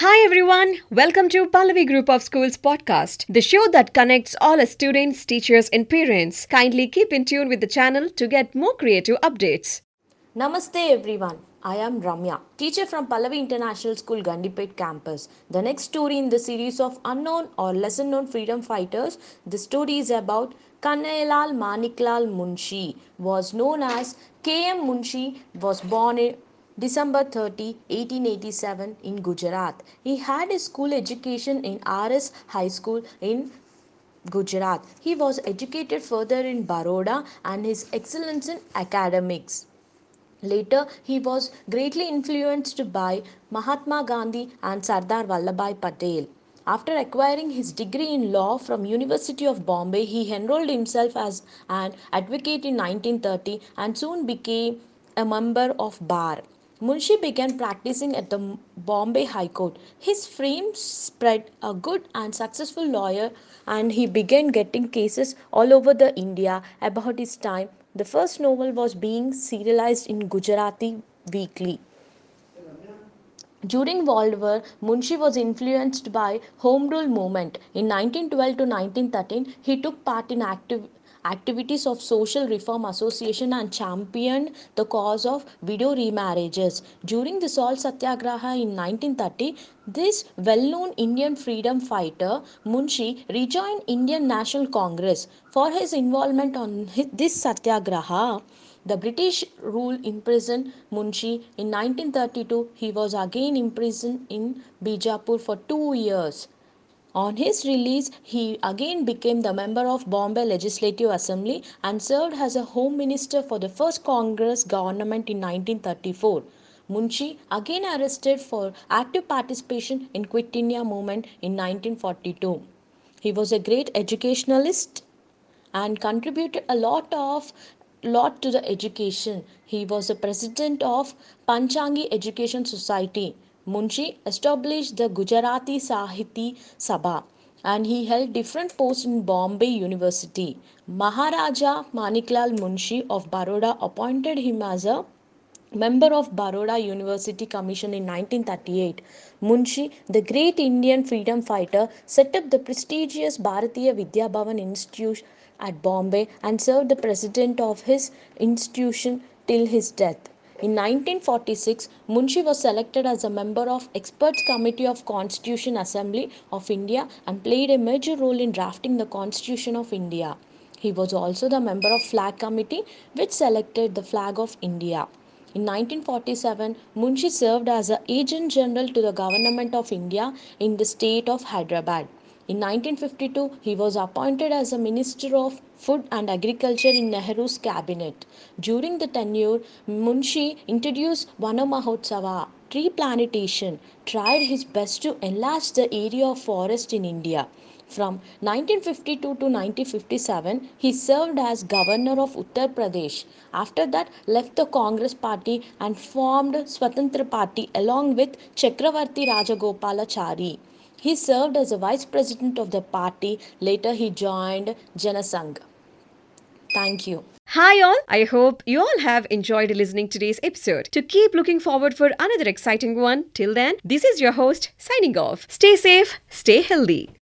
Hi everyone, welcome to Pallavi Group of Schools podcast, the show that connects all students, teachers, and parents. Kindly keep in tune with the channel to get more creative updates. Namaste everyone. I am Ramya, teacher from Pallavi International School Gandipet campus. The next story in the series of unknown or lesser known freedom fighters, the story is about Kanaiyalal Maniklal Munshi, was known as K.M. Munshi, was born in December 30, 1887 in Gujarat. He had his school education in RS High School in Gujarat. He was educated further in Baroda and his excellence in academics. Later, he was greatly influenced by Mahatma Gandhi and Sardar Vallabhbhai Patel. After acquiring his degree in law from University of Bombay, he enrolled himself as an advocate in 1930 and soon became a member of bar. Munshi began practicing at the Bombay High Court. His fame spread a good and successful lawyer and he began getting cases all over the India about his time. The first novel was being serialized in Gujarati Weekly. During World War, Munshi was influenced by Home Rule movement. In 1912 to 1913, he took part in active activities of social reform association and championed the cause of widow remarriages during the salt satyagraha in 1930 this well-known indian freedom fighter munshi rejoined indian national congress for his involvement on this satyagraha the British rule imprisoned Munshi. In 1932, he was again imprisoned in Bijapur for two years. On his release, he again became the member of Bombay Legislative Assembly and served as a Home Minister for the first Congress government in 1934. Munshi again arrested for active participation in Quit India movement in 1942. He was a great educationalist and contributed a lot of lot to the education. He was a president of Panchangi Education Society. Munshi established the Gujarati Sahiti Sabha and he held different posts in Bombay University. Maharaja Maniklal Munshi of Baroda appointed him as a member of Baroda University Commission in 1938. Munshi, the great Indian freedom fighter, set up the prestigious Bharatiya Vidya Bhavan Institute at Bombay and served the president of his institution till his death. In 1946, Munshi was selected as a member of Experts Committee of Constitution Assembly of India and played a major role in drafting the Constitution of India. He was also the member of Flag Committee which selected the flag of India. In 1947, Munshi served as a Agent General to the Government of India in the state of Hyderabad. In 1952, he was appointed as a Minister of Food and Agriculture in Nehru's cabinet. During the tenure, Munshi introduced Vana Mahotsava, tree plantation, tried his best to enlarge the area of forest in India. From 1952 to 1957, he served as governor of Uttar Pradesh. After that, left the Congress party and formed Swatantra Party along with Chakravarti Rajagopalachari. He served as a vice president of the party. Later, he joined Janasangh. Thank you. Hi all, I hope you all have enjoyed listening today's episode. To keep looking forward for another exciting one, till then, this is your host signing off. Stay safe, stay healthy.